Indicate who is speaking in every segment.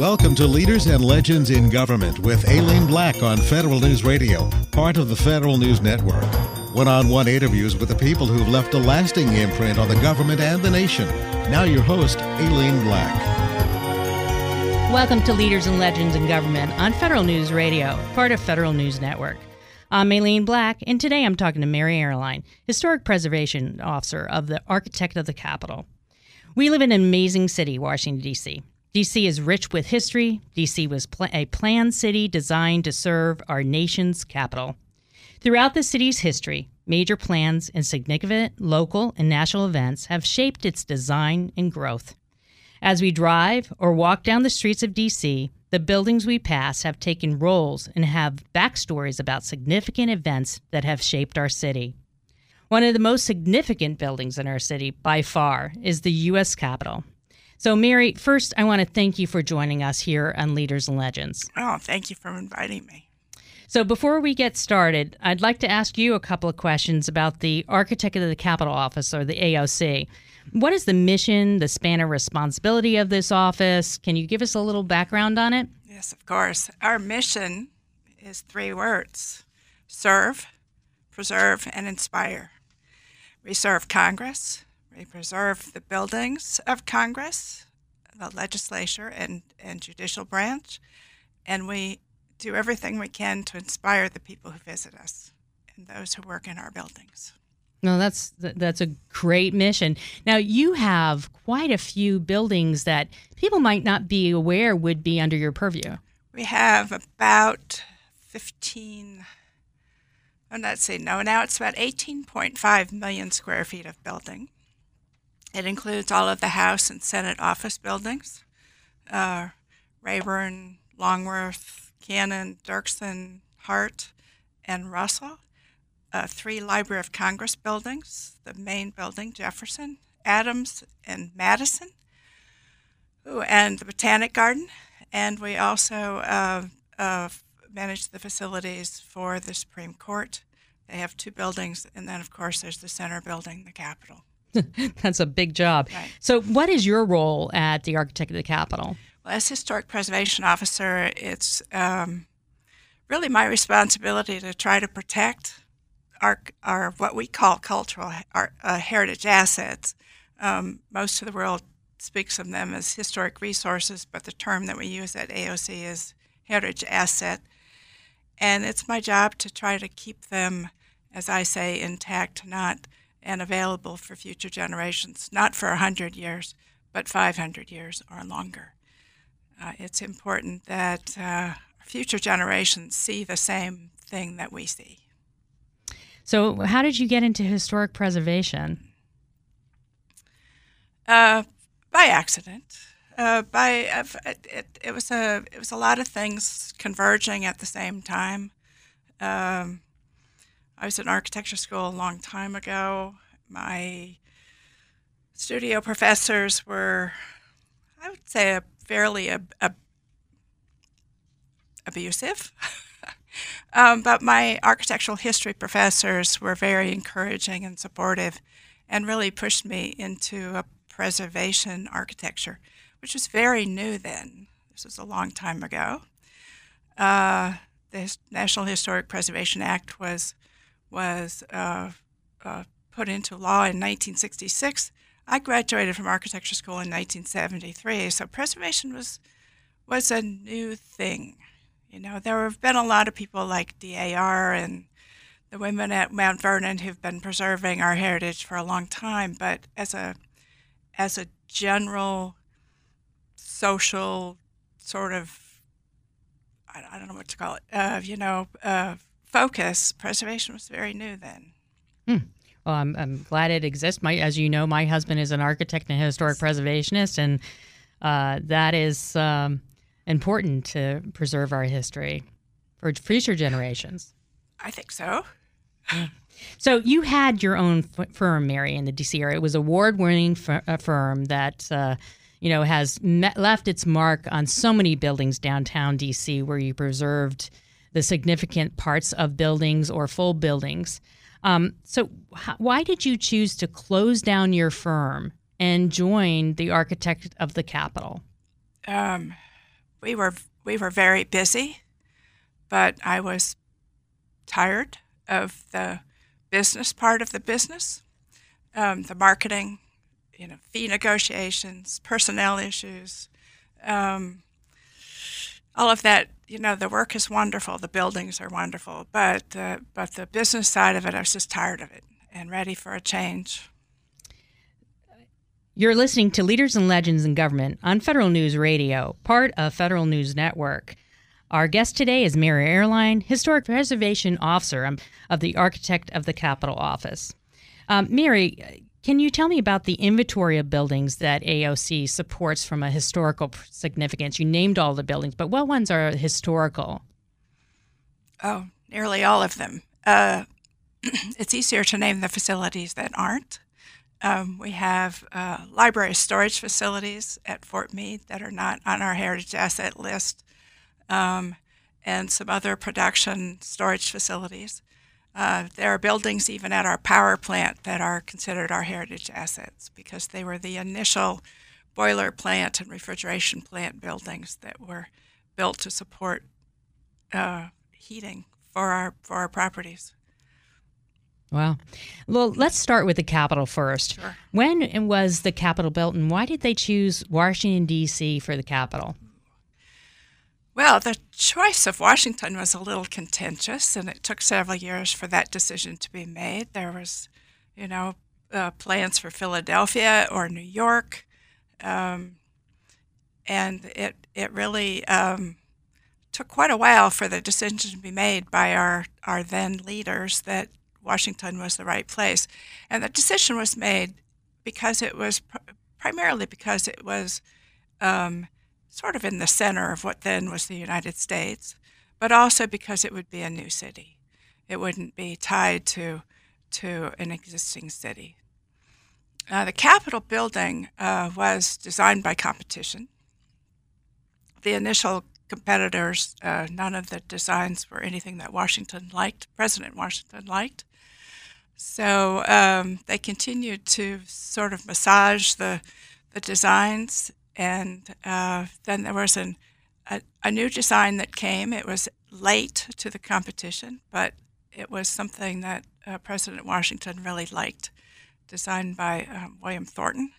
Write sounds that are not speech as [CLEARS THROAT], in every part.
Speaker 1: Welcome to Leaders and Legends in Government with Aileen Black on Federal News Radio, part of the Federal News Network. One on one interviews with the people who've left a lasting imprint on the government and the nation. Now, your host, Aileen Black.
Speaker 2: Welcome to Leaders and Legends in Government on Federal News Radio, part of Federal News Network. I'm Aileen Black, and today I'm talking to Mary Oehrlein, Historic Preservation Officer of the Architect of the Capitol. We live in an amazing city, Washington, D.C. D.C. is rich with history. D.C. was pl- a planned city designed to serve our nation's capital. Throughout the city's history, major plans and significant local and national events have shaped its design and growth. As we drive or walk down the streets of D.C., the buildings we pass have taken roles and have backstories about significant events that have shaped our city. One of the most significant buildings in our city, by far, is the U.S. Capitol. So, Mary, first, I want to thank you for joining us here on Leaders and Legends.
Speaker 3: Oh, thank you for inviting me.
Speaker 2: So, before we get started, I'd like to ask you a couple of questions about the Architect of the Capitol Office, or the AOC. What is the mission, the span of responsibility of this office? Can you give us a little background on it?
Speaker 3: Yes, of course. Our mission is three words serve, preserve, and inspire. We serve Congress, we preserve the buildings of Congress, the legislature, and, and judicial branch, and we do everything we can to inspire the people who visit us and those who work in our buildings.
Speaker 2: No, that's that's a great mission. Now you have quite a few buildings that people might not be aware would be under your purview.
Speaker 3: We have about fifteen. Oh, let's see. No, now it's about eighteen point five million square feet of building. It includes all of the House and Senate office buildings, uh, Rayburn, Longworth, Cannon, Dirksen, Hart, and Russell uh, three Library of Congress buildings the main building, Jefferson, Adams, and Madison, Ooh, and the Botanic Garden. And we also uh, uh, manage the facilities for the Supreme Court. They have two buildings, and then, of course, there's the center building, the Capitol. [LAUGHS]
Speaker 2: That's a big job.
Speaker 3: Right.
Speaker 2: So, what is your role at the Architect of the Capitol?
Speaker 3: Well, as Historic Preservation Officer, it's um, really my responsibility to try to protect our, our what we call cultural our, uh, heritage assets. Um, most of the world speaks of them as historic resources, but the term that we use at AOC is heritage asset. And it's my job to try to keep them, as I say, intact, not and available for future generations, not for 100 years, but 500 years or longer. Uh, it's important that uh, future generations see the same thing that we see.
Speaker 2: So, how did you get into historic preservation?
Speaker 3: Uh, by accident. Uh, by uh, it, it, was a it was a lot of things converging at the same time. Um, I was in architecture school a long time ago. My studio professors were, I would say, a fairly ab- ab- abusive. [LAUGHS] um, but my architectural history professors were very encouraging and supportive and really pushed me into a preservation architecture, which was very new then. This was a long time ago. Uh, the National Historic Preservation Act was was uh, uh, put into law in 1966. I graduated from architecture school in 1973, so preservation was was a new thing. You know, there have been a lot of people like DAR and the women at Mount Vernon who've been preserving our heritage for a long time, but as a as a general social sort of I, don't know what to call it, uh, you know, uh, focus, preservation was very new then.
Speaker 2: Hmm. Well, I'm, I'm glad it exists. My, as you know, my husband is an architect and historic preservationist, and uh, that is um, important to preserve our history for future generations.
Speaker 3: I think so.
Speaker 2: So you had your own f- firm, Mary, in the DC area. It was award-winning uh, firm that uh, you know has met, left its mark on so many buildings downtown DC, where you preserved the significant parts of buildings or full buildings. Um, so, h- why did you choose to close down your firm and join the Architect of the Capitol?
Speaker 3: Um, we were we were very busy, but I was tired of the business part of the business, um, the marketing, you know, fee negotiations, personnel issues, um, all of that. You know, the work is wonderful, the buildings are wonderful, but uh, but the business side of it, I was just tired of it and ready for a change.
Speaker 2: You're listening to Leaders and Legends in Government on Federal News Radio, part of Federal News Network. Our guest today is Mary Oehrlein Historic Preservation Officer um, of the Architect of the Capitol Office. Um, Mary, can you tell me about the inventory of buildings that AOC supports from a historical significance? You named all the buildings, but what ones are historical?
Speaker 3: Oh, nearly all of them. Uh, [CLEARS THROAT] it's easier to name the facilities that aren't. Um, we have uh, library storage facilities at Fort Meade that are not on our heritage asset list, um, and some other production storage facilities. Uh, there are buildings even at our power plant that are considered our heritage assets because they were the initial boiler plant and refrigeration plant buildings that were built to support uh, heating for our for our properties.
Speaker 2: Wow. Well, let's start with the Capitol first.
Speaker 3: Sure.
Speaker 2: When was the Capitol built, and why did they choose Washington, D.C. for the Capitol?
Speaker 3: Well, the choice of Washington was a little contentious, and it took several years for that decision to be made. There was, you know, uh, plans for Philadelphia or New York, um, and it it really um, took quite a while for the decision to be made by our our then leaders that Washington was the right place. And the decision was made because it was pr- primarily because it was um, sort of in the center of what then was the United States, but also because it would be a new city. It wouldn't be tied to to an existing city. Uh, the Capitol building uh, was designed by competition. The initial competitors, uh, none of the designs were anything that Washington liked, President Washington liked. So um, they continued to sort of massage the the designs, and uh, then there was an, a, a new design that came. It was late to the competition, but it was something that uh, President Washington really liked, designed by um, William Thornton,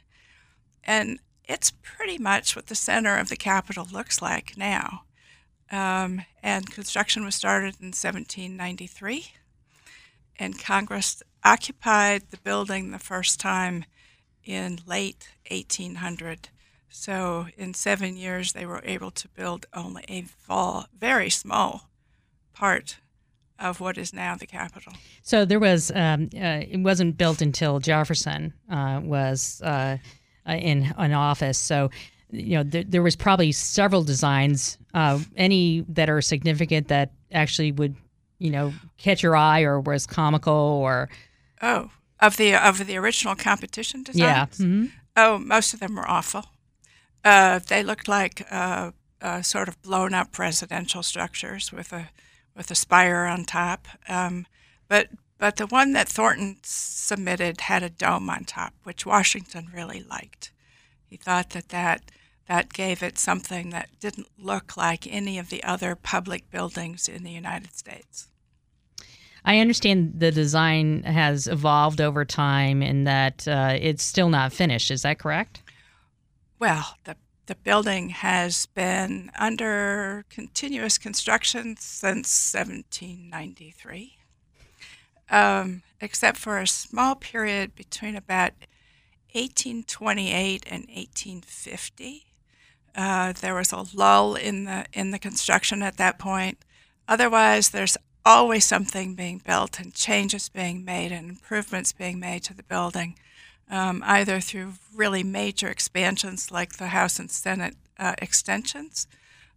Speaker 3: and it's pretty much what the center of the Capitol looks like now. Um, and construction was started in 1793, and Congress occupied the building the first time in late 1800. So in seven years, they were able to build only a fall, very small part of what is now the Capitol.
Speaker 2: So there was, um, uh, it wasn't built until Jefferson uh, was uh, uh in an office. So, you know, th- there was probably several designs, uh, any that are significant that actually would, you know, catch your eye or was comical or
Speaker 3: Oh, of the of the original competition designs.
Speaker 2: Yeah. Mm-hmm.
Speaker 3: Oh, most of them were awful. Uh, they looked like uh, uh, sort of blown up residential structures with a with a spire on top. Um, but but the one that Thornton submitted had a dome on top, which Washington really liked. He thought that that that gave it something that didn't look like any of the other public buildings in the United States.
Speaker 2: I understand the design has evolved over time and that uh, it's still not finished. Is that correct?
Speaker 3: Well, the the building has been under continuous construction since 1793, um, except for a small period between about 1828 and 1850. Uh, there was a lull in the in the construction at that point. Otherwise, there's always something being built and changes being made and improvements being made to the building, um, either through really major expansions like the House and Senate uh, extensions,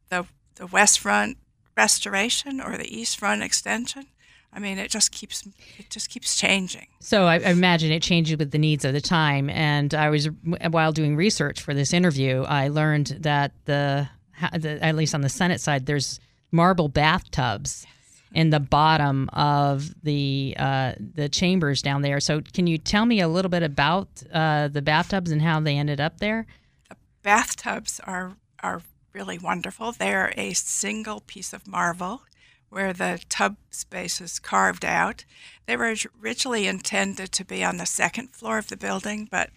Speaker 3: the, the West Front restoration or the East Front extension. I mean, it just keeps it just keeps changing.
Speaker 2: So I, I imagine it changes with the needs of the time. And I was while doing research for this interview, I learned that the, the at least on the Senate side, there's marble bathtubs in the bottom of the uh, the chambers down there. So, can you tell me a little bit about uh, the bathtubs and how they ended up there?
Speaker 3: The bathtubs are are really wonderful. They're a single piece of marble where the tub space is carved out. They were originally intended to be on the second floor of the building, but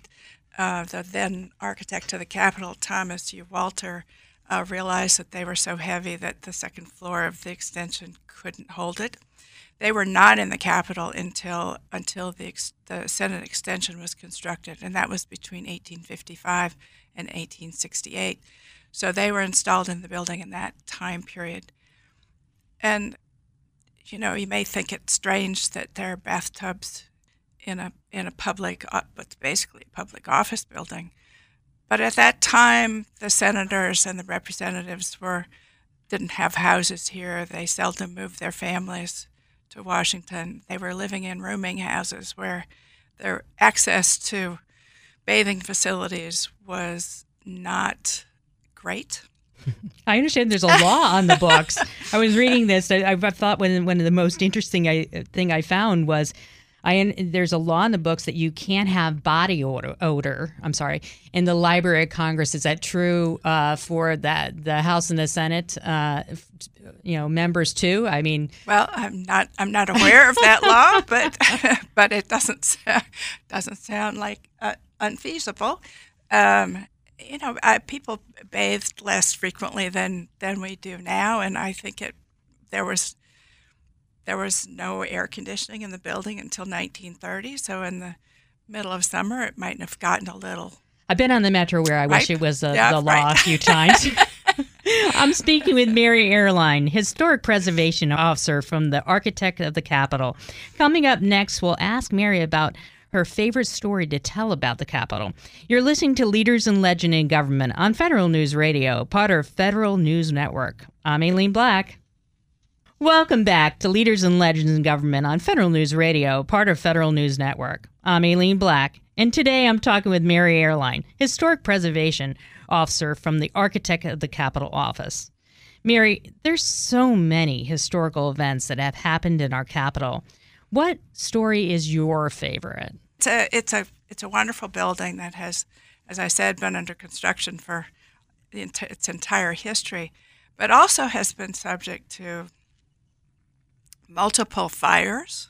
Speaker 3: uh, the then architect of the Capitol, Thomas U. Walter, uh, realized that they were so heavy that the second floor of the extension couldn't hold it. They were not in the Capitol until until the, ex- the Senate extension was constructed, and that was between 1855 and 1868. So they were installed in the building in that time period. And you know, you may think it strange that there are bathtubs in a in a public, what's uh, basically a public office building. But at that time, the senators and the representatives were didn't have houses here. They seldom moved their families to Washington. They were living in rooming houses where their access to bathing facilities was not great. [LAUGHS]
Speaker 2: I understand there's a law on the books. I was reading this. I, I thought one, one of the most interesting I, thing I found was I there's a law in the books that you can't have body odor. odor I'm sorry. In the Library of Congress, is that true uh, for that the House and the Senate? Uh, you know, members too. I mean,
Speaker 3: well, I'm not I'm not aware of that law, [LAUGHS] but [LAUGHS] but it doesn't [LAUGHS] doesn't sound like uh, unfeasible. Um, you know, I, people bathed less frequently than than we do now, and I think it there was there was no air conditioning in the building until 1930. So in the middle of summer, it might have gotten a little.
Speaker 2: I've been on the metro where I right? wish it was uh, yeah, the law right. a few times. [LAUGHS] I'm speaking with Mary Oehrlein, Historic Preservation Officer from the Architect of the Capitol. Coming up next, we'll ask Mary about her favorite story to tell about the Capitol. You're listening to Leaders and Legend in Government on Federal News Radio, part of Federal News Network. I'm Aileen Black. Welcome back to Leaders and Legends in Government on Federal News Radio, part of Federal News Network. I'm Aileen Black, and today I'm talking with Mary Oehrlein, Historic Preservation Officer from the Architect of the Capitol Office. Mary, there's so many historical events that have happened in our capital. What story is your favorite?
Speaker 3: It's a it's a it's a wonderful building that has, as I said, been under construction for its entire history, but also has been subject to multiple fires,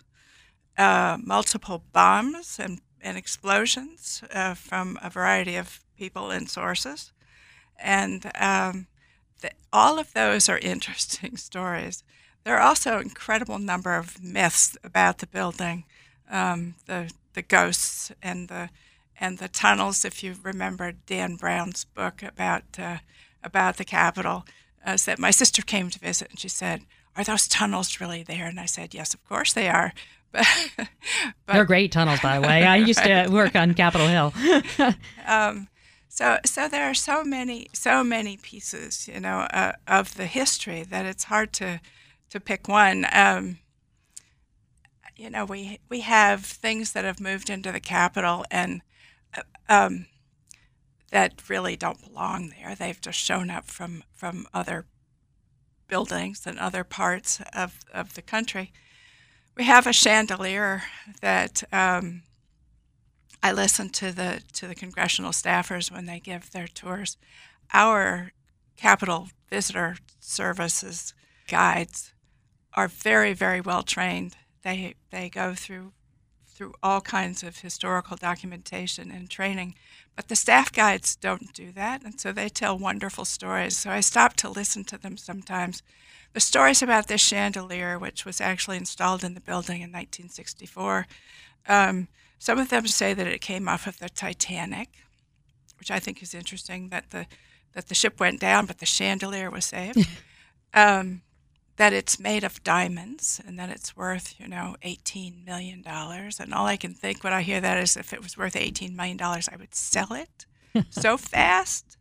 Speaker 3: uh, multiple bombs and, and explosions uh, from a variety of people and sources. And um, the, all of those are [LAUGHS] interesting stories. There are also an incredible number of myths about the building, um, the the ghosts and the and the tunnels. If you remember Dan Brown's book about uh, about the Capitol, uh, that my sister came to visit and she said, are those tunnels really there? And I said, yes, of course they are. [LAUGHS] But,
Speaker 2: but they're great tunnels, by the way. I used to [LAUGHS] work on Capitol Hill. [LAUGHS]
Speaker 3: um, so, so there are so many, so many pieces, you know, uh, of the history that it's hard to, to pick one. Um, you know, we we have things that have moved into the Capitol and uh, um, that really don't belong there. They've just shown up from from other buildings and other parts of, of the country. We have a chandelier that um, I listen to the to the congressional staffers when they give their tours. Our Capitol Visitor Services guides are very very well trained. They they go through through all kinds of historical documentation and training. But the staff guides don't do that, and so they tell wonderful stories. So I stop to listen to them sometimes. The stories about this chandelier, which was actually installed in the building in 1964, um, some of them say that it came off of the Titanic, which I think is interesting that the that the ship went down, but the chandelier was saved. [LAUGHS] um, that it's made of diamonds and that it's worth, you know, $18 million. And all I can think when I hear that is if it was worth $18 million, I would sell it [LAUGHS] so fast.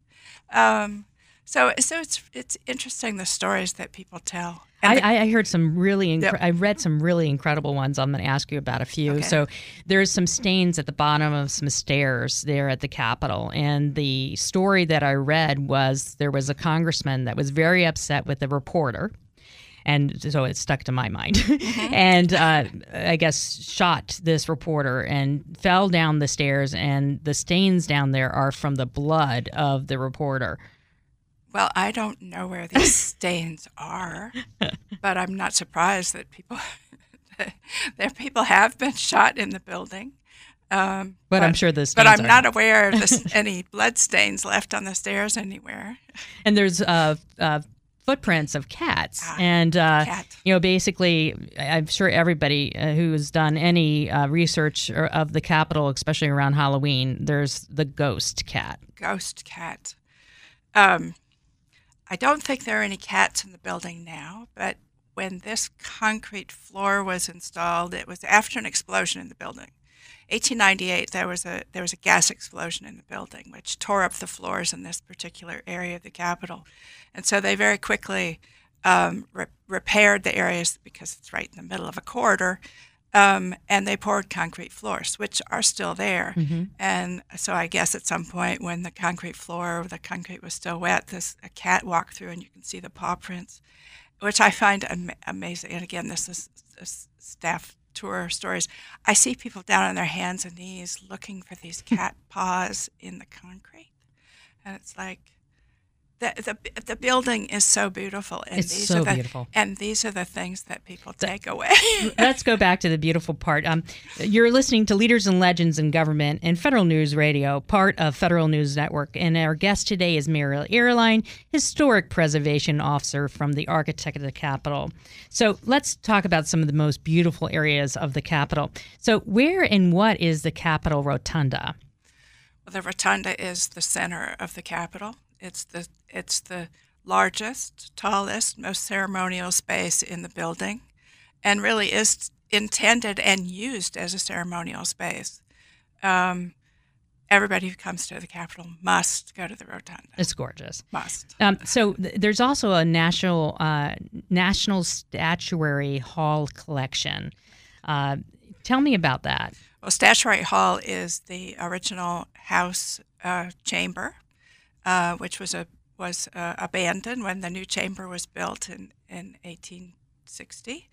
Speaker 3: Um, so, so it's it's interesting the stories that people tell.
Speaker 2: I, the, I, heard some really, incre-. I read some really incredible ones. I'm going to ask you about a few. Okay. So there's some stains at the bottom of some stairs there at the Capitol, and the story that I read was there was a congressman that was very upset with a reporter and so it stuck to my mind. Mm-hmm. [LAUGHS] and uh, I guess shot this reporter and fell down the stairs, and the stains down there are from the blood of the reporter.
Speaker 3: Well, I don't know where these [LAUGHS] stains are, but I'm not surprised that people [LAUGHS] there people have been shot in the building.
Speaker 2: Um, but, but, I'm sure this.
Speaker 3: But I'm not aware of this, any blood stains left on the stairs anywhere.
Speaker 2: And there's uh, uh, footprints of cats, ah, and uh, cat. you know, basically, I'm sure everybody uh, who has done any uh, research of the Capitol, especially around Halloween, there's the ghost cat.
Speaker 3: Ghost cat. Um, I don't think there are any cats in the building now, but when this concrete floor was installed, it was after an explosion in the building. 1898, there was a there was a gas explosion in the building, which tore up the floors in this particular area of the Capitol, and so they very quickly um, re- repaired the areas because it's right in the middle of a corridor, um, and they poured concrete floors, which are still there. Mm-hmm. And so I guess at some point when the concrete floor, the concrete was still wet, this a cat walked through and you can see the paw prints which I find am- amazing. And again, this is, staff tour stories. I see people down on their hands and knees looking for these cat [LAUGHS] paws in the concrete, and it's like the, the, the building is so beautiful
Speaker 2: and it's these so
Speaker 3: are the,
Speaker 2: beautiful.
Speaker 3: and these are the things that people take away. [LAUGHS]
Speaker 2: let's go back to the beautiful part. Um, you're listening to leaders and legends in government and federal news radio part of federal news network. And our guest today is Mary Oehrlein historic preservation officer from the architect of the capitol. So let's talk about some of the most beautiful areas of the capitol. So where and what is the capitol rotunda?
Speaker 3: Well, the rotunda is the center of the capitol it's the it's the largest, tallest, most ceremonial space in the building, and really is intended and used as a ceremonial space. Um, everybody who comes to the Capitol must go to the rotunda.
Speaker 2: It's gorgeous.
Speaker 3: Must.
Speaker 2: Um, so th- there's also a national uh, national statuary hall collection. Uh, tell me about that.
Speaker 3: Well, Statuary Hall is the original House uh, chamber uh, which was a was uh, abandoned when the new chamber was built in, in 1860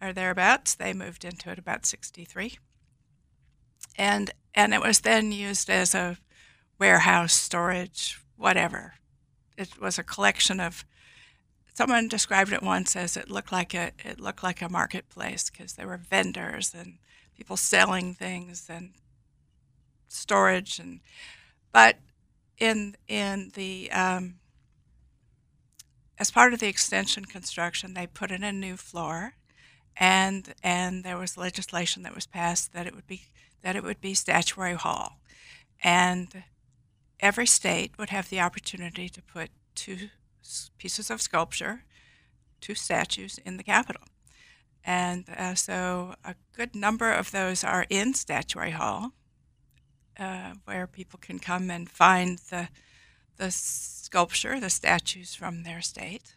Speaker 3: or thereabouts. They moved into it about 63. And, and it was then used as a warehouse, storage, whatever. It was a collection of. Someone described it once as it looked like a it looked like a marketplace because there were vendors and people selling things and storage and but in in the um, as part of the extension construction, they put in a new floor, and and there was legislation that was passed that it would be that it would be statuary hall, and every state would have the opportunity to put two pieces of sculpture, two statues in the Capitol. And uh, so a good number of those are in Statuary Hall, uh, where people can come and find the the sculpture, the statues from their state.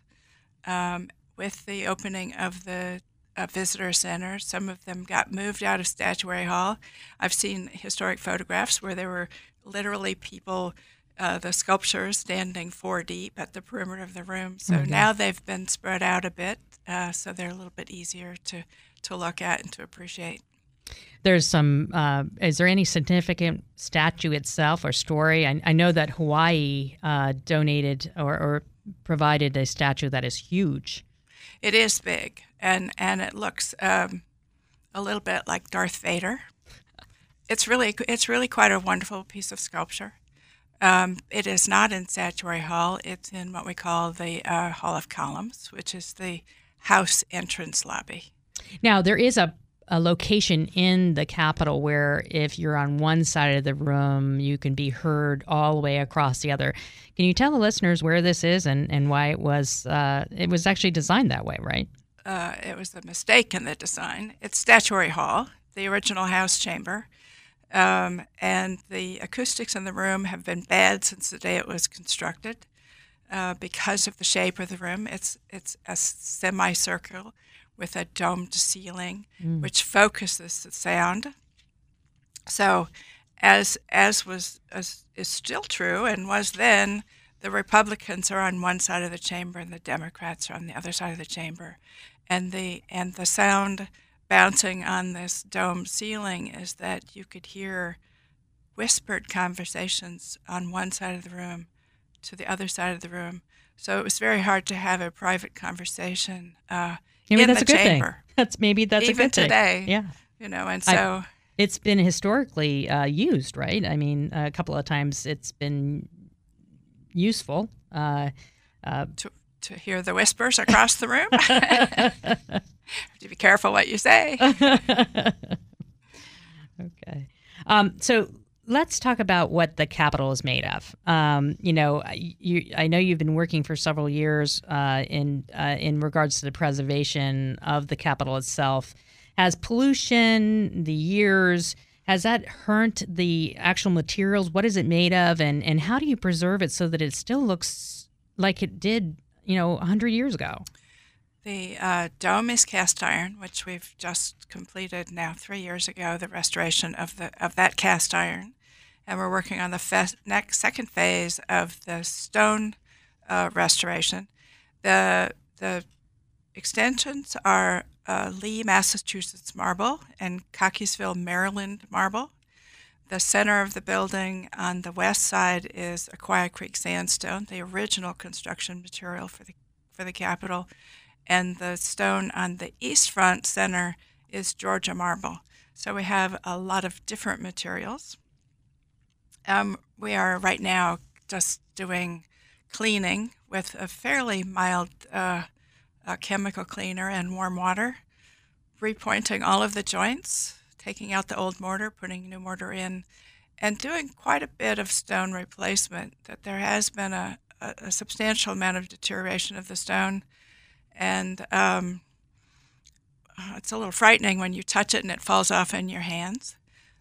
Speaker 3: Um, with the opening of the uh, visitor center, some of them got moved out of Statuary Hall. I've seen historic photographs where there were literally people, uh, the sculptures standing four deep at the perimeter of the room. So mm-hmm. now they've been spread out a bit, uh, so they're a little bit easier to, to look at and to appreciate.
Speaker 2: There's some. Uh, is there any significant statue itself or story? I, I know that Hawaii uh, donated or, or, provided a statue that is huge.
Speaker 3: It is big, and and it looks um, a little bit like Darth Vader. It's really it's really quite a wonderful piece of sculpture. Um, it is not in Statuary Hall. It's in what we call the uh, Hall of Columns, which is the house entrance lobby.
Speaker 2: Now there is a a location in the Capitol where if you're on one side of the room, you can be heard all the way across the other. Can you tell the listeners where this is and, and why it was uh, it was actually designed that way, right?
Speaker 3: Uh, it was a mistake in the design. It's Statuary Hall, the original House chamber, um, and the acoustics in the room have been bad since the day it was constructed. Uh, because of the shape of the room, it's it's a semicircle with a domed ceiling, mm. which focuses the sound. So, as as was as is still true and was then, the Republicans are on one side of the chamber and the Democrats are on the other side of the chamber, and the and the sound bouncing on this domed ceiling is that you could hear whispered conversations on one side of the room to the other side of the room So it was very hard to have a private conversation. Uh,
Speaker 2: maybe
Speaker 3: in
Speaker 2: that's a good
Speaker 3: chamber.
Speaker 2: thing. [LAUGHS] That's maybe that's
Speaker 3: Even
Speaker 2: a good
Speaker 3: today.
Speaker 2: thing. Yeah.
Speaker 3: You know, and
Speaker 2: I-
Speaker 3: so
Speaker 2: It's been historically uh, used, right? I mean, a couple of times it's been useful. Uh,
Speaker 3: to, to hear the whispers across the room, have [LAUGHS] to be careful what you say. [LAUGHS]
Speaker 2: okay. Um, so let's talk about what the Capitol is made of. Um, you know, you, I know you've been working for several years uh, in uh, in regards to the preservation of the Capitol itself. Has pollution, the years, has that hurt the actual materials? What is it made of, and and how do you preserve it so that it still looks like it did, you know, hundred years ago?
Speaker 3: The uh, dome is cast iron, which we've just completed now three years ago. The restoration of the of that cast iron, and we're working on the fe- next second phase of the stone uh, restoration. the The extensions are uh, Lee, Massachusetts marble and Cockeysville, Maryland marble. The center of the building on the west side is Aquia Creek sandstone, the original construction material for the for the Capitol and the stone on the east front center is Georgia marble. So we have a lot of different materials. Um, we are right now just doing cleaning with a fairly mild uh, chemical cleaner and warm water, repointing all of the joints, taking out the old mortar, putting new mortar in, and doing quite a bit of stone replacement. That there has been a, a, a substantial amount of deterioration of the stone and um, it's a little frightening when you touch it and it falls off in your hands.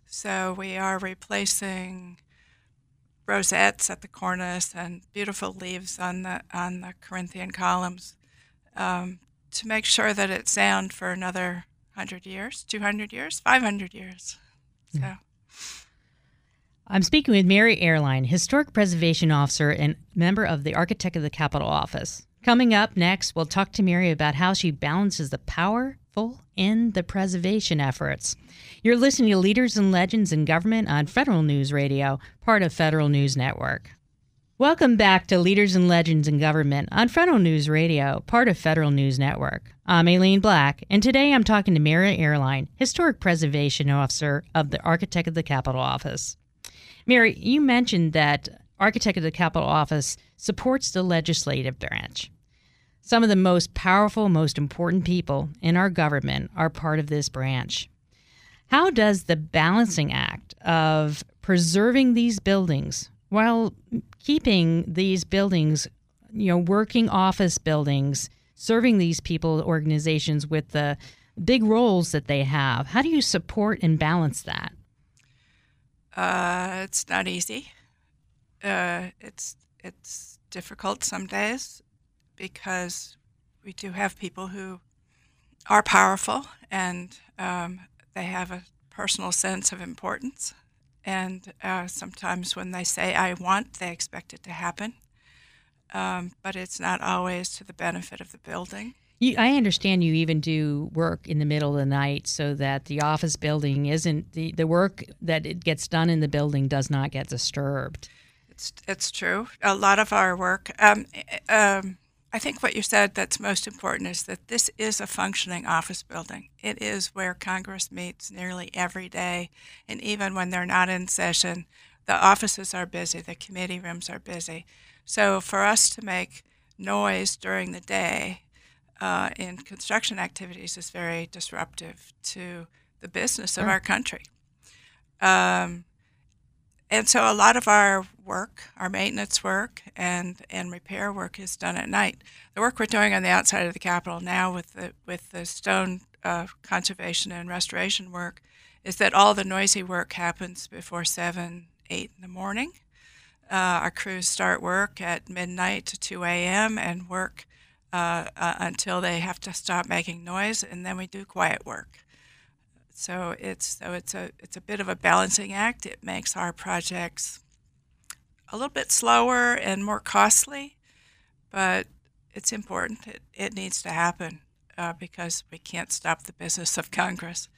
Speaker 3: So we are replacing rosettes at the cornice and beautiful leaves on the on the Corinthian columns um, to make sure that it's sound for another hundred years, two hundred years, five hundred years. So.
Speaker 2: I'm speaking with Mary Oehrlein, Historic Preservation Officer and member of the Architect of the Capitol Office. Coming up next, we'll talk to Mary about how she balances the powerful and the preservation efforts. You're listening to Leaders and Legends in Government on Federal News Radio, part of Federal News Network. Welcome back to Leaders and Legends in Government on Federal News Radio, part of Federal News Network. I'm Aileen Black, and today I'm talking to Mary Oehrlein, Historic Preservation Officer of the Architect of the Capitol Office. Mary, you mentioned that Architect of the Capitol Office supports the legislative branch. Some of the most powerful, most important people in our government are part of this branch. How does the balancing act of preserving these buildings while keeping these buildings, you know, working office buildings, serving these people, organizations with the big roles that they have, how do you support and balance that?
Speaker 3: Uh, it's not easy. Uh, it's it's difficult some days because we do have people who are powerful and um, they have a personal sense of importance. And uh, sometimes when they say "I want," they expect it to happen. Um, but it's not always to the benefit of the building.
Speaker 2: You, I understand you even do work in the middle of the night so that the office building isn't the, the work that it gets done in the building does not get disturbed.
Speaker 3: It's it's true. A lot of our work. Um, um, I think what you said that's most important is that this is a functioning office building. It is where Congress meets nearly every day, and even when they're not in session, the offices are busy. The committee rooms are busy. So for us to make noise during the day uh, in construction activities is very disruptive to the business of
Speaker 2: Sure.
Speaker 3: our country. Um, and so a lot of our work, our maintenance work and, and repair work is done at night. The work we're doing on the outside of the Capitol now with the, with the stone uh, conservation and restoration work is that all the noisy work happens before 7, 8 in the morning. Uh, our crews start work at midnight to 2 a.m. and work uh, uh, until they have to stop making noise, and then we do quiet work. So it's so it's a it's a bit of a balancing act. It makes our projects a little bit slower and more costly, but it's important. It, it needs to happen uh, because we can't stop the business of Congress.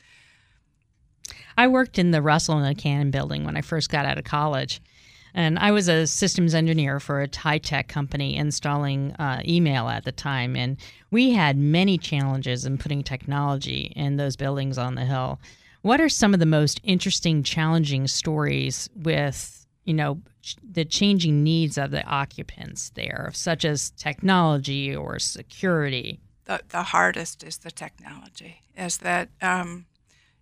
Speaker 2: I worked in the Russell and the Cannon building when I first got out of college. And I was a systems engineer for a high tech company installing uh, email at the time. And we had many challenges in putting technology in those buildings on the Hill. What are some of the most interesting, challenging stories with, you know, the changing needs of the occupants there, such as technology or security?
Speaker 3: The, the hardest is the technology, is that um,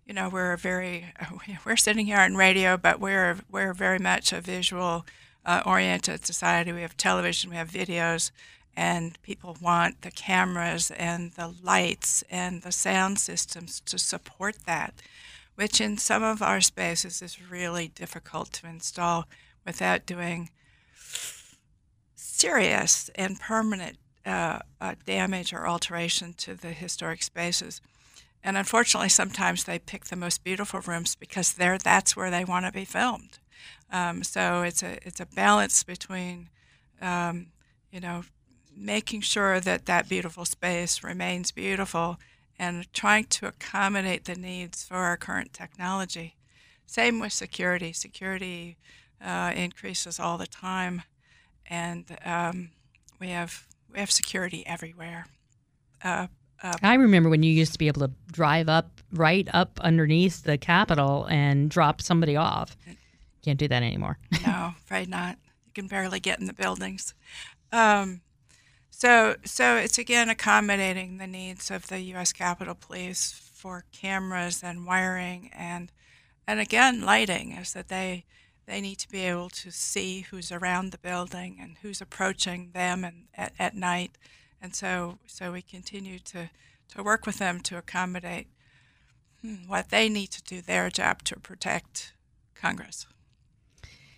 Speaker 3: you know, we're very [LAUGHS] we're sitting here on radio, but we're we're very much a visual uh, oriented society. We have television, we have videos, and people want the cameras and the lights and the sound systems to support that, which in some of our spaces is really difficult to install without doing serious and permanent uh, uh, damage or alteration to the historic spaces. And unfortunately, sometimes they pick the most beautiful rooms because they that's where they want to be filmed. Um, so it's a it's a balance between, um, you know, making sure that that beautiful space remains beautiful and trying to accommodate the needs for our current technology. Same with security. Security uh, increases all the time, and um, we have we have security everywhere.
Speaker 2: Uh, I remember when you used to be able to drive up right up underneath the Capitol and drop somebody off. Can't do that anymore. [LAUGHS]
Speaker 3: no, afraid not. You can barely get in the buildings. Um, so, so it's again accommodating the needs of the U.S. Capitol Police for cameras and wiring and and again lighting is that they they need to be able to see who's around the building and who's approaching them and at, at night and so so we continue to to work with them to accommodate hmm, what they need to do their job to protect Congress.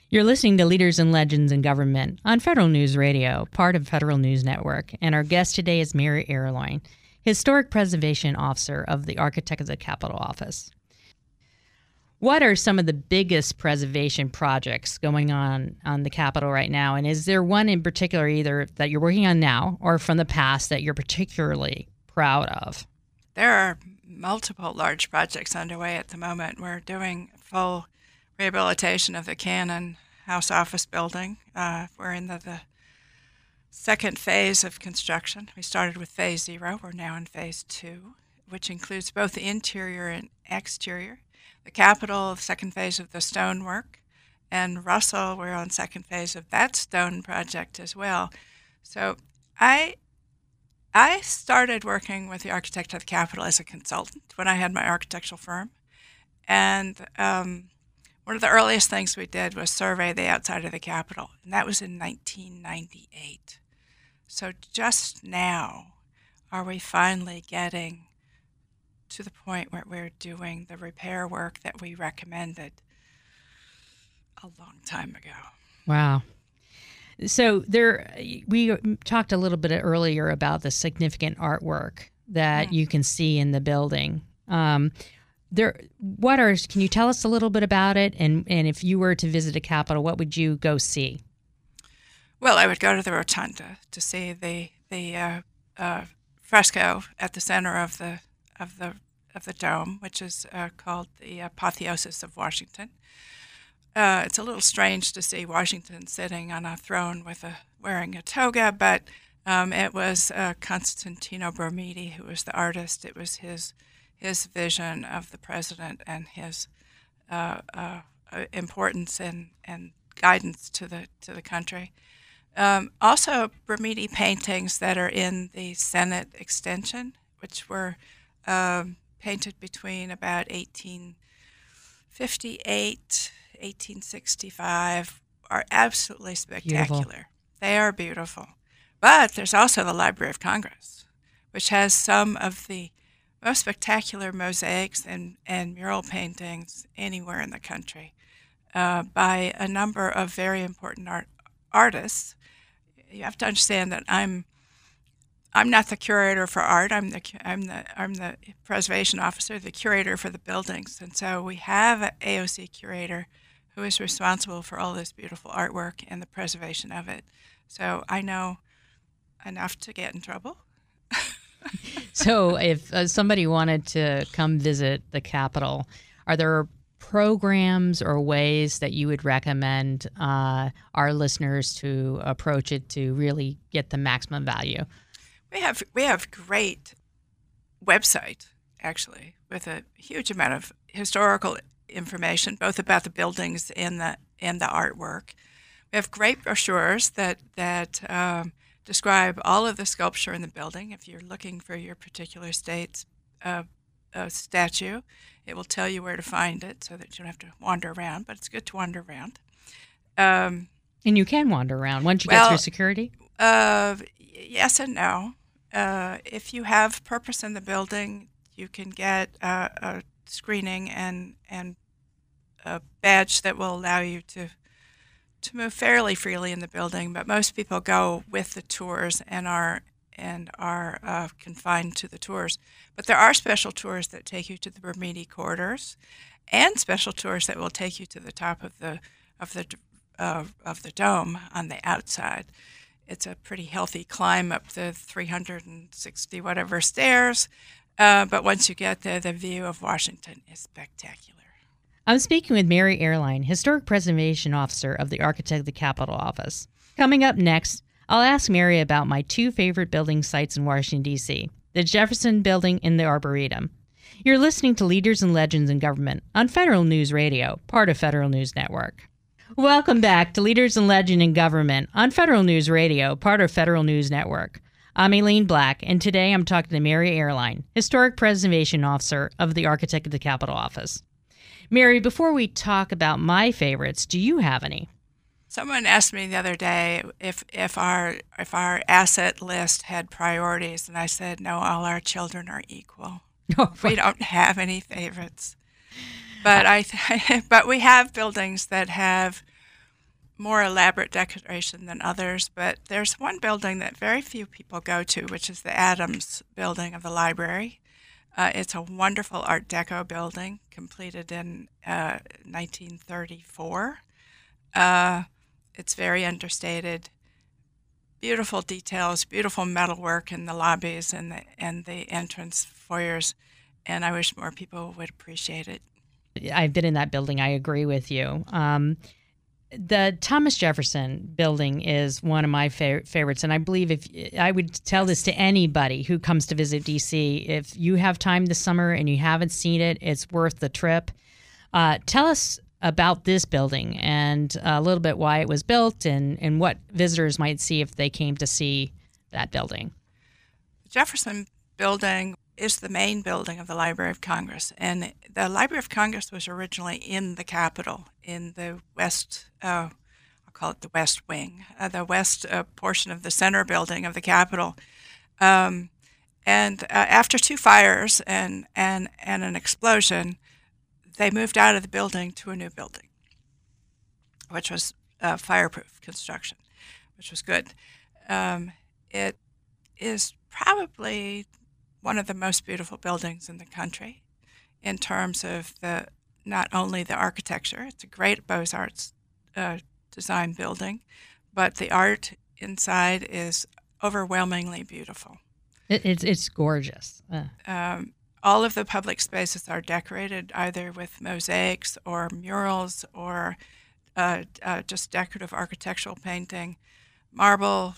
Speaker 2: You're listening to Leaders and Legends in Government on Federal News Radio, part of Federal News Network, and our guest today is Mary Oehrlein, Historic Preservation Officer of the Architect of the Capitol Office. What are some of the biggest preservation projects going on on the Capitol right now? And is there one in particular, either that you're working on now or from the past, that you're particularly proud of?
Speaker 3: There are multiple large projects underway at the moment. We're doing full rehabilitation of the Cannon House Office building. Uh, we're in the, the second phase of construction. We started with phase zero. We're now in phase two, which includes both the interior and exterior the Capitol, second phase of the stonework, and Russell, we're on second phase of that stone project as well. So I I started working with the architect of the Capitol as a consultant when I had my architectural firm, and um, one of the earliest things we did was survey the outside of the Capitol, and that was in 1998. So just now are we finally getting to the point where we're doing the repair work that we recommended a long time ago.
Speaker 2: Wow. So there, we talked a little bit earlier about the significant artwork that mm. you can see in the building. Um, there, what are? Can you tell us a little bit about it? And and if you were to visit a capital what would you go see?
Speaker 3: Well, I would go to the rotunda to see the the uh, uh, fresco at the center of the of the of the dome, which is uh, called the Apotheosis of Washington. Uh, it's a little strange to see Washington sitting on a throne with a wearing a toga, but um, it was uh, Constantino Brumidi who was the artist. It was his his vision of the president and his uh, uh, importance and, and guidance to the to the country. Um, also, Brumidi paintings that are in the Senate extension, which were um, painted between about 1858, 1865, are absolutely spectacular. Beautiful. They are beautiful. But there's also the Library of Congress, which has some of the most spectacular mosaics and, and mural paintings anywhere in the country uh, by a number of very important art, artists. You have to understand that I'm I'm not the curator for art. I'm the I'm the I'm the preservation officer, the curator for the buildings, and so we have an AOC curator who is responsible for all this beautiful artwork and the preservation of it. So I know enough to get in trouble. [LAUGHS]
Speaker 2: so if uh, somebody wanted to come visit the Capitol, are there programs or ways that you would recommend uh, our listeners to approach it to really get the maximum value?
Speaker 3: We have we have great website actually with a huge amount of historical information, both about the buildings and the and the artwork. We have great brochures that that um, describe all of the sculpture in the building. If you're looking for your particular state's uh, uh, statue, it will tell you where to find it, so that you don't have to wander around. But it's good to wander around. Um,
Speaker 2: and you can wander around once you
Speaker 3: well,
Speaker 2: get through security.
Speaker 3: Uh, yes and no. Uh, if you have purpose in the building, you can get a screening and and a badge that will allow you to to move fairly freely in the building. But most people go with the tours and are and are uh, confined to the tours. But there are special tours that take you to the Brumidi corridors, and special tours that will take you to the top of the of the uh, of the dome on the outside. It's a pretty healthy climb up the 360 whatever stairs, uh, but once you get there, the view of Washington is spectacular.
Speaker 2: I'm speaking with Mary Oehrlein, Historic Preservation Officer of the Architect of the Capitol Office. Coming up next, I'll ask Mary about my two favorite building sites in Washington, D.C. the Jefferson Building and the Arboretum. You're listening to Leaders and Legends in Government on Federal News Radio, part of Federal News Network. Welcome back to Leaders and Legend in Government on Federal News Radio, part of Federal News Network. I'm Aileen Black, and today I'm talking to Mary Oehrlein, Historic Preservation Officer of the Architect of the Capitol Office. Mary, before we talk about my favorites, do you have any?
Speaker 3: Someone asked me the other day if if our if our asset list had priorities, and I said no. All our children are equal. [LAUGHS] Oh, we don't have any favorites, but I th- [LAUGHS] but we have buildings that have more elaborate decoration than others. But there's one building that very few people go to, which is the Adams Building of the library. Uh, it's a wonderful Art Deco building completed in uh, 1934. Uh, it's very understated. Beautiful details, beautiful metalwork in the lobbies and the and the entrance foyers, and I wish more people would appreciate it.
Speaker 2: I've been in that building. I agree with you. Um, the Thomas Jefferson building is one of my fa- favorites, and I believe if I would tell this to anybody who comes to visit DC, if you have time this summer and you haven't seen it, it's worth the trip. Uh, tell us about this building and a little bit why it was built and, and what visitors might see if they came to see that building.
Speaker 3: The Jefferson building is the main building of the Library of Congress, and the Library of Congress was originally in the Capitol in the west, uh, I'll call it the west wing, uh, the west uh, portion of the center building of the Capitol. Um, and uh, after two fires and, and, and an explosion, they moved out of the building to a new building, which was uh, fireproof construction, which was good. Um, it is probably one of the most beautiful buildings in the country in terms of the not only the architecture, it's a great Beaux Arts uh, design building, but the art inside is overwhelmingly beautiful.
Speaker 2: It, it's, it's gorgeous.
Speaker 3: Uh. Um, all of the public spaces are decorated either with mosaics or murals or uh, uh, just decorative architectural painting. Marble,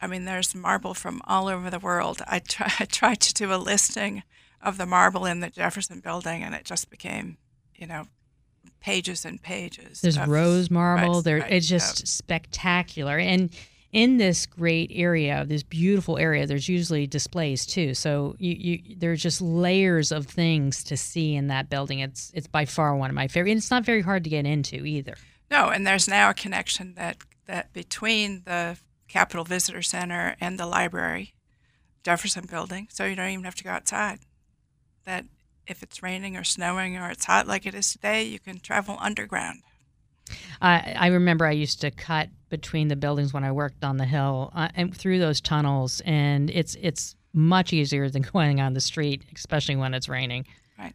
Speaker 3: I mean, there's marble from all over the world. I, try, [LAUGHS] I tried to do a listing of the marble in the Jefferson building, and it just became you know, pages and pages.
Speaker 2: There's rose marble. Right, there, right, it's just yeah. spectacular. And in this great area, this beautiful area, there's usually displays too. So you, you there's just layers of things to see in that building. It's it's by far one of my favorite. And it's not very hard to get into either.
Speaker 3: No, and there's now a connection that that between the Capitol Visitor Center and the library, Jefferson Building, so you don't even have to go outside. That if it's raining or snowing or it's hot like it is today, you can travel underground.
Speaker 2: I, I remember I used to cut between the buildings when I worked on the hill uh, and through those tunnels, and it's it's much easier than [LAUGHS] going on the street, especially when it's raining.
Speaker 3: Right.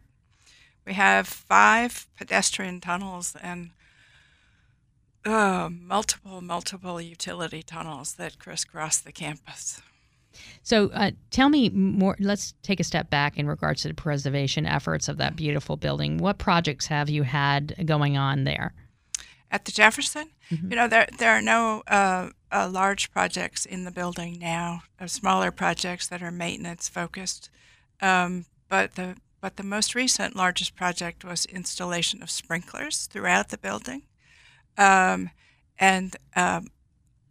Speaker 3: We have five pedestrian tunnels and uh, multiple, multiple utility tunnels that crisscross the campus.
Speaker 2: So uh, tell me more. Let's take a step back in regards to the preservation efforts of that beautiful building. What projects have you had going on there?
Speaker 3: At the Jefferson, mm-hmm. you know, there there are no uh, uh, large projects in the building now. Uh, smaller projects that are maintenance focused, um, but the but the most recent largest project was installation of sprinklers throughout the building, um, and um,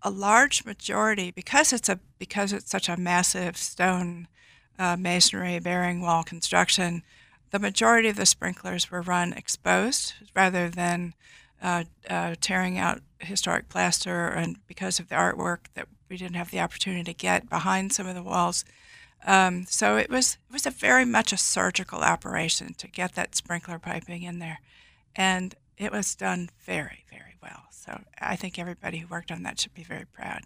Speaker 3: a large majority because it's a because it's such a massive stone uh, masonry bearing wall construction. The majority of the sprinklers were run exposed rather than uh, uh, tearing out historic plaster, and because of the artwork that we didn't have the opportunity to get behind some of the walls. Um, so it was it was a very much a surgical operation to get that sprinkler piping in there, and it was done very very well. So I think everybody who worked on that should be very proud.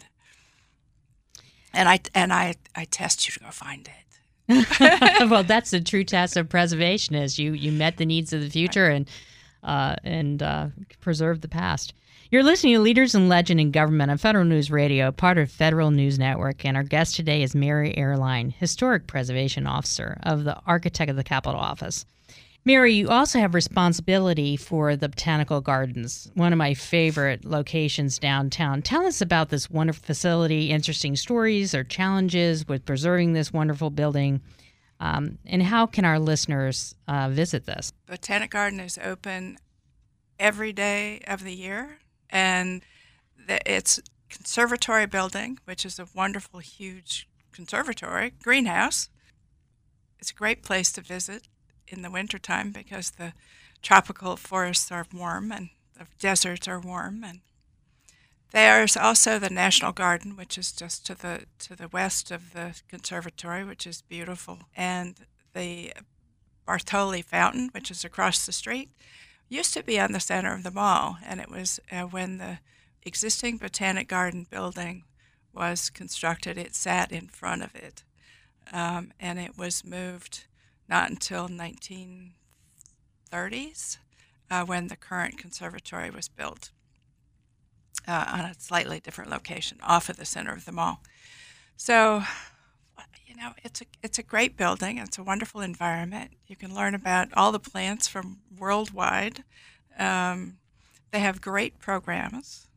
Speaker 3: And I and I I test you to go find
Speaker 2: it. [LAUGHS] well, that's the true test of preservation: is you you met the needs of the future and uh, and uh, preserved the past. You're listening to Leaders in Legend in Government on Federal News Radio, part of Federal News Network, and our guest today is Mary Oehrlein, Historic Preservation Officer of the Architect of the Capitol Office. Mary, you also have responsibility for the Botanical Gardens, one of my favorite locations downtown. Tell us about this wonderful facility, interesting stories or challenges with preserving this wonderful building, um, and how can our listeners uh, visit this?
Speaker 3: Botanic Garden is open every day of the year, and it's conservatory building, which is a wonderful, huge conservatory greenhouse. It's a great place to visit in the wintertime because the tropical forests are warm and the deserts are warm. And there's also the National Garden, which is just to the to the west of the conservatory, which is beautiful, and the Bartholdi Fountain, which is across the street, used to be on the center of the mall, and it was uh, when the existing Botanic Garden building was constructed, it sat in front of it, um, and it was moved not until 1930s uh, when the current conservatory was built uh, on a slightly different location off of the center of the mall. So, you know, it's a it's a great building. It's a wonderful environment. You can learn about all the plants from worldwide. Um, they have great programs.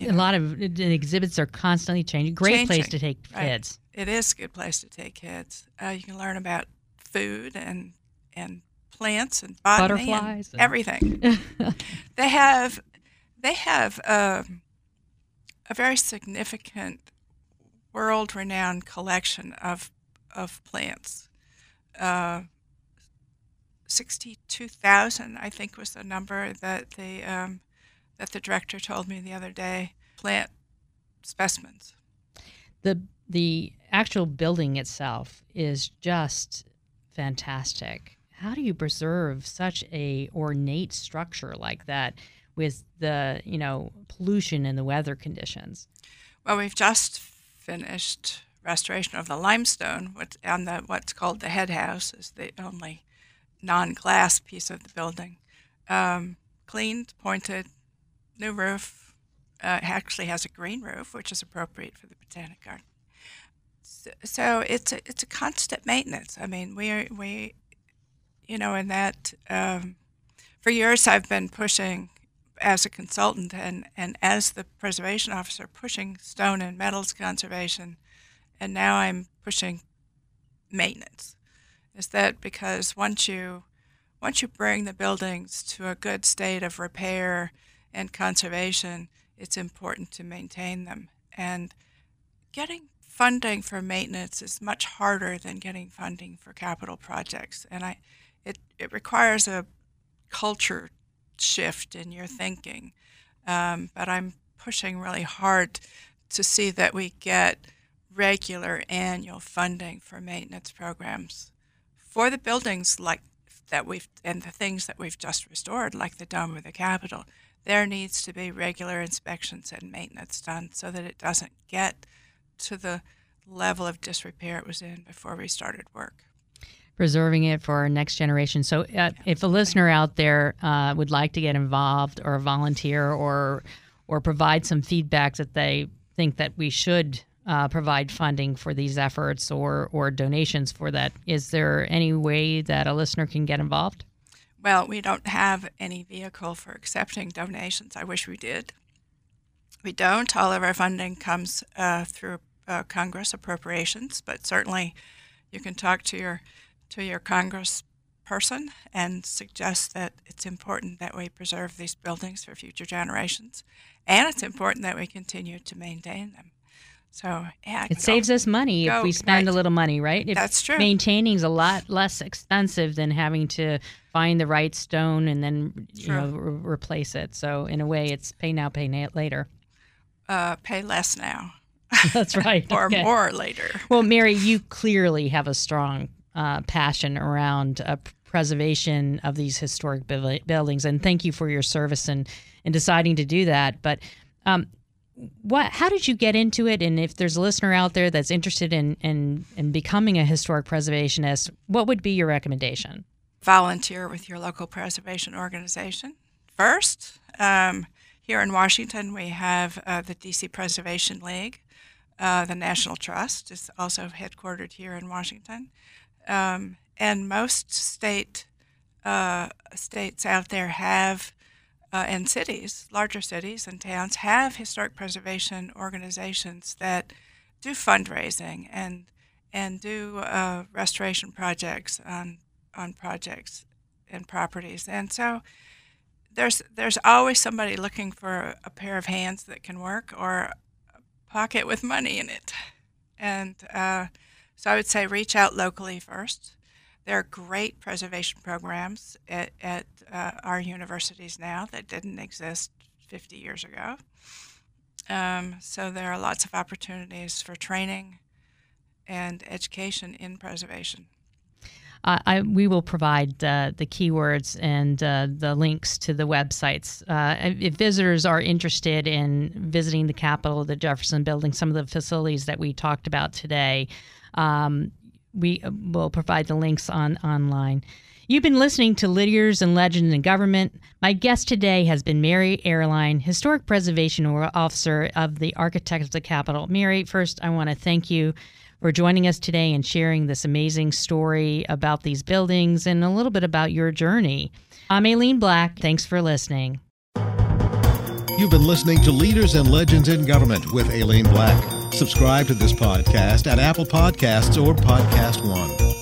Speaker 2: A lot of the exhibits are constantly changing. Great changing, place to take right. kids.
Speaker 3: It is a good place to take kids. Uh, you can learn about food and and plants and botany
Speaker 2: butterflies
Speaker 3: and everything. [LAUGHS] they have they have um, a very significant world renowned collection of of plants. Uh, 62,000, I think, was the number that the um, that the director told me the other day. Plant specimens.
Speaker 2: The the actual building itself is just fantastic. How do you preserve such a ornate structure like that with the, you know, pollution and the weather conditions?
Speaker 3: Well, we've just finished restoration of the limestone on the what's called the head house is the only non-glass piece of the building. Um, cleaned, pointed, new roof. Uh, actually has a green roof, which is appropriate for the botanic garden so it's a, it's a constant maintenance. I mean, we we, you know, in that um, for years I've been pushing as a consultant and, and as the preservation officer pushing stone and metals conservation, and now I'm pushing maintenance. Is that because once you once you bring the buildings to a good state of repair and conservation, it's important to maintain them and getting funding for maintenance is much harder than getting funding for capital projects. And I, it, it requires a culture shift in your thinking. Um, but I'm pushing really hard to see that we get regular annual funding for maintenance programs for the buildings like that we've and the things that we've just restored, like the dome of the Capitol. There needs to be regular inspections and maintenance done so that it doesn't get to the level of disrepair it was in before we started work.
Speaker 2: Preserving it for our next generation. So, uh, if a listener out there uh, would like to get involved or volunteer or or provide some feedback that they think that we should uh, provide funding for these efforts or or donations for that. Is there any way that a listener can get involved?
Speaker 3: Well, we don't have any vehicle for accepting donations. I wish we did. We don't. All of our funding comes uh, through uh, Congress appropriations, but certainly you can talk to your to your Congress person and suggest that it's important that we preserve these buildings for future generations, and it's important that we continue to maintain them. So yeah,
Speaker 2: it go, saves us money go, if we spend
Speaker 3: right.
Speaker 2: a little money, right? If
Speaker 3: That's true.
Speaker 2: Maintaining is a lot less expensive than having to find the right stone and then you know re- replace it. So in a way, it's pay now, pay na- later.
Speaker 3: Uh, pay less now. [LAUGHS]
Speaker 2: That's right.
Speaker 3: or
Speaker 2: okay.
Speaker 3: more later.
Speaker 2: well, Mary, you clearly have a strong uh, passion around uh, preservation of these historic buildings, and thank you for your service and in, in deciding to do that. But um, what? How did you get into it? And if there's a listener out there that's interested in in, in becoming a historic preservationist, what would be your recommendation?
Speaker 3: Volunteer with your local preservation organization first. Um, here in Washington, we have uh, the DC Preservation League. Uh, the National Trust is also headquartered here in Washington, um, and most state uh, states out there have, uh, and cities, larger cities and towns have historic preservation organizations that do fundraising and and do uh, restoration projects on on projects and properties, and so there's there's always somebody looking for a pair of hands that can work or pocket with money in it. And uh, so I would say reach out locally first. There are great preservation programs at, at uh, our universities now that didn't exist 50 years ago. Um, so there are lots of opportunities for training and education in preservation.
Speaker 2: I, we will provide uh, the keywords and uh, the links to the websites. Uh, if visitors are interested in visiting the Capitol, the Jefferson Building, some of the facilities that we talked about today, um, we uh, will provide the links on online. You've been listening to Leaders and Legends in Government. My guest today has been Mary Oehrlein, Historic Preservation Officer of the Architect of the Capitol. Mary, first, I want to thank you for joining us today and sharing this amazing story about these buildings and a little bit about your journey. I'm Aileen Black. Thanks for listening.
Speaker 1: You've been listening to Leaders and Legends in Government with Aileen Black. Subscribe to this podcast at Apple Podcasts or Podcast One.